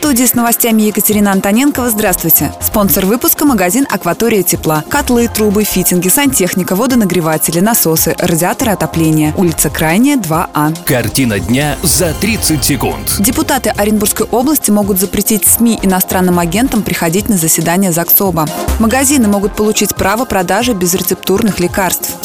Студии с новостями Екатерина Антоненкова. Здравствуйте. Спонсор выпуска – магазин «Акватория тепла». Котлы, трубы, фитинги, сантехника, водонагреватели, насосы, радиаторы отопления. Улица Крайняя, 2А. Картина дня за 30 секунд. Депутаты Оренбургской области могут запретить СМИ иностранным агентам приходить на заседания ЗАГСОБа. Магазины могут получить право продажи безрецептурных лекарств.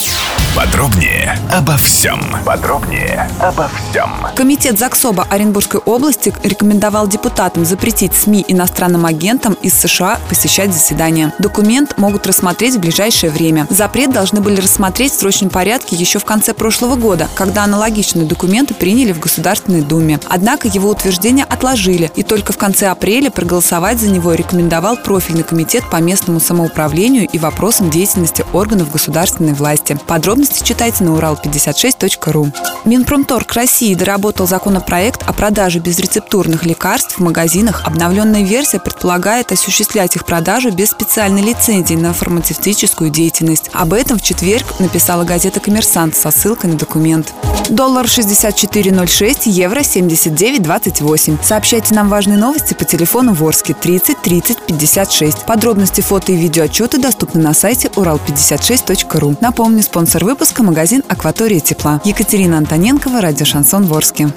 Подробнее обо всем. Подробнее обо всем. Комитет ЗАГСОБа Оренбургской области рекомендовал депутатам запретить СМИ иностранным агентам из США посещать заседания. Документ могут рассмотреть в ближайшее время. Запрет должны были рассмотреть в срочном порядке еще в конце прошлого года, когда аналогичные документы приняли в Государственной Думе. Однако его утверждение отложили, и только в конце апреля проголосовать за него рекомендовал профильный комитет по местному самоуправлению и вопросам деятельности органов государственной власти. Подробности читайте на урал56.ру. Минпромторг России доработал законопроект о продаже безрецептурных лекарств в магазинах. Обновленная версия предполагает осуществлять их продажу без специальной лицензии на фармацевтическую деятельность. Об этом в четверг написала газета «Коммерсант» со ссылкой на документ. Доллар 64.06, евро 79.28. Сообщайте нам важные новости по телефону Ворске 30 30 56. Подробности фото и видеоотчеты доступны на сайте урал56.ру. Напомню, спонсор выпуска – магазин «Акватория тепла». Екатерина Антоненкова, радио «Шансон Ворске».